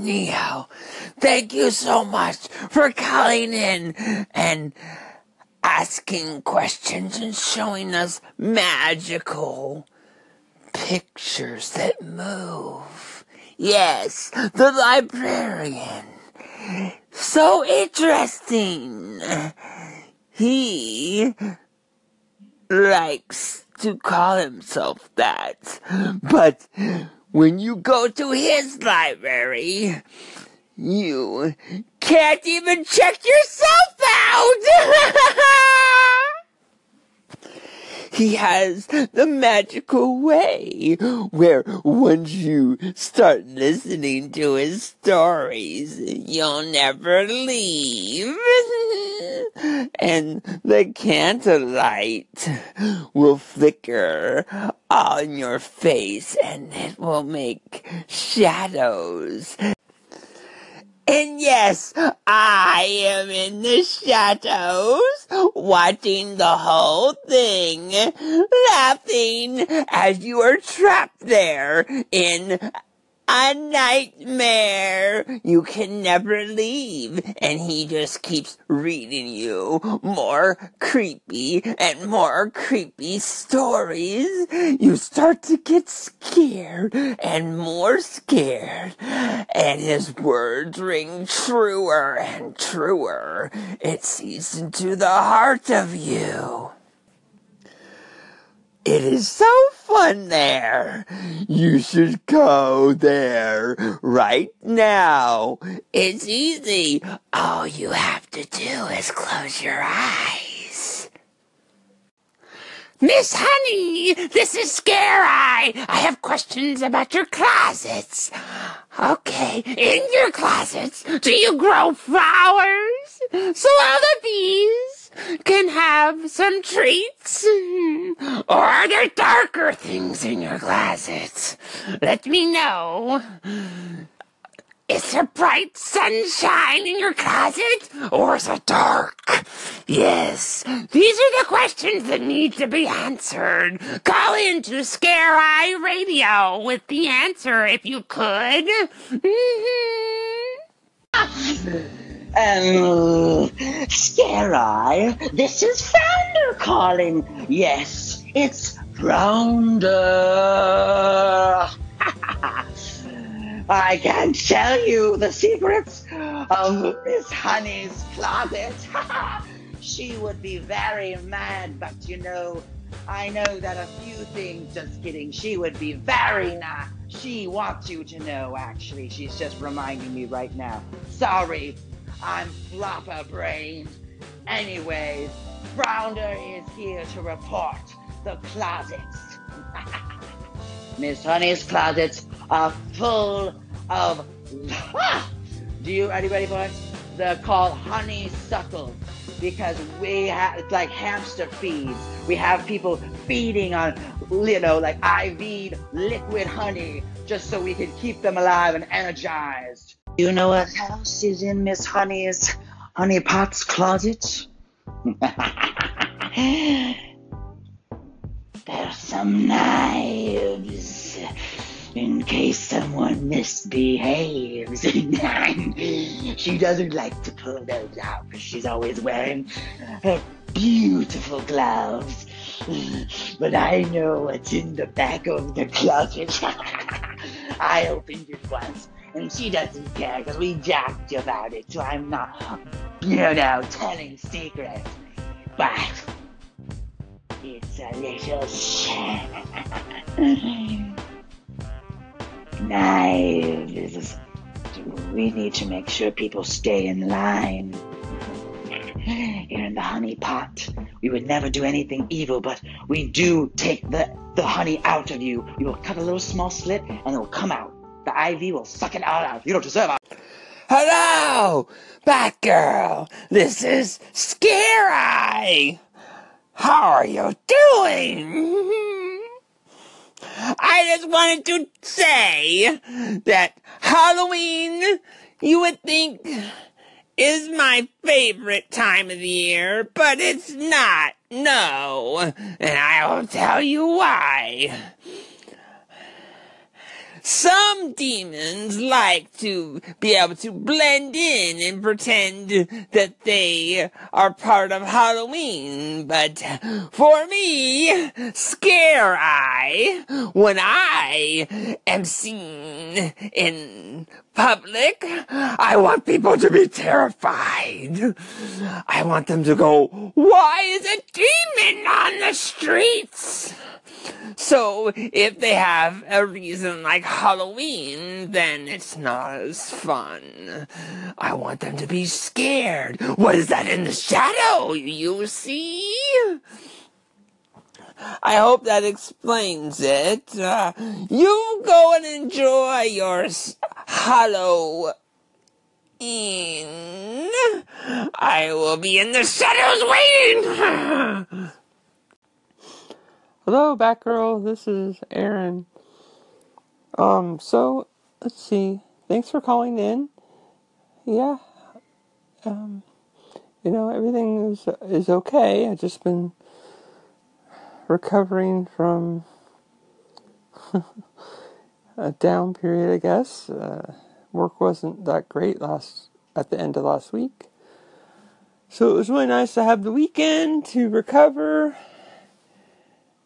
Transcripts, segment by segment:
Neo, thank you so much for calling in and asking questions and showing us magical pictures that move. Yes, the librarian. So interesting. He likes to call himself that. But when you go to his library, you can't even check yourself out! he has the magical way where once you start listening to his stories, you'll never leave. and the candlelight will flicker on your face and it will make shadows. And yes, I am in the shadows, watching the whole thing, laughing as you are trapped there in a nightmare. You can never leave. And he just keeps reading you more creepy and more creepy stories. You start to get scared and more scared. And his words ring truer and truer. It sees into the heart of you. It is so fun there. You should go there right now. It's easy. All you have to do is close your eyes. Miss Honey, this is Scare Eye. I have questions about your closets. Okay, in your closets, do you grow flowers? So are the bees can have some treats? Or are there darker things in your closet? Let me know. Is there bright sunshine in your closet? Or is it dark? Yes, these are the questions that need to be answered. Call in to Scare Eye Radio with the answer if you could. Mm-hmm. Um, Scare Eye, this is Founder calling. Yes, it's Founder. I can't tell you the secrets of Miss Honey's closet. she would be very mad, but you know, I know that a few things, just kidding, she would be very nice. She wants you to know, actually. She's just reminding me right now. Sorry, I'm flopper brained. Anyways, Founder is here to report the closets. Miss Honey's closets are full of. Do you are you ready for it? They're called honeysuckles because we have it's like hamster feeds. We have people feeding on you know like IV liquid honey just so we can keep them alive and energized. You know what house is in Miss Honey's Honey Pot's closet? There's some knives in case someone misbehaves. she doesn't like to pull those out because she's always wearing her beautiful gloves. But I know what's in the back of the closet. I opened it once and she doesn't care because we jacked about it, so I'm not, you know, telling secrets. But it's a little knives. We need to make sure people stay in line. Here in the honey pot, we would never do anything evil, but we do take the, the honey out of you. We will cut a little small slit and it will come out. The IV will suck it all out. You don't deserve it. Hello, Batgirl. This is Scare Eye. How are you doing? I just wanted to say that Halloween, you would think, is my favorite time of the year, but it's not. No. And I will tell you why. Some demons like to be able to blend in and pretend that they are part of Halloween, but for me, Scare Eye, when I am seen in public, I want people to be terrified. I want them to go, why is a demon on the streets? So if they have a reason like Halloween, then it's not as fun. I want them to be scared. What is that in the shadow? You see? I hope that explains it. Uh, you go and enjoy your Halloween. I will be in the shadows waiting. Hello, Batgirl. This is Aaron. Um, so let's see. Thanks for calling in. Yeah. Um, you know everything is is okay. I've just been recovering from a down period, I guess. Uh, work wasn't that great last at the end of last week. So it was really nice to have the weekend to recover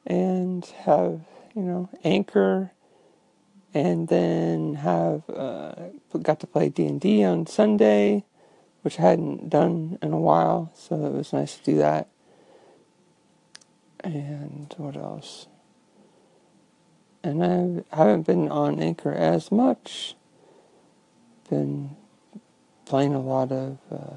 and have you know anchor and then have uh, got to play d&d on sunday which i hadn't done in a while so it was nice to do that. And what else? And i haven't been on anchor as much. Been playing a lot of uh,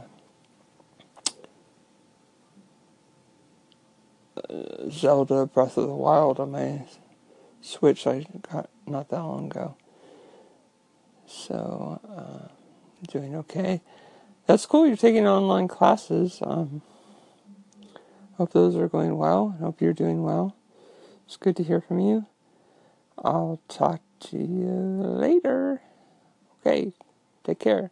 Zelda Breath of the Wild on my Switch I got not that long ago. So, uh, doing okay. That's cool. You're taking online classes. Um, hope those are going well. I hope you're doing well. It's good to hear from you. I'll talk to you later. Okay, take care.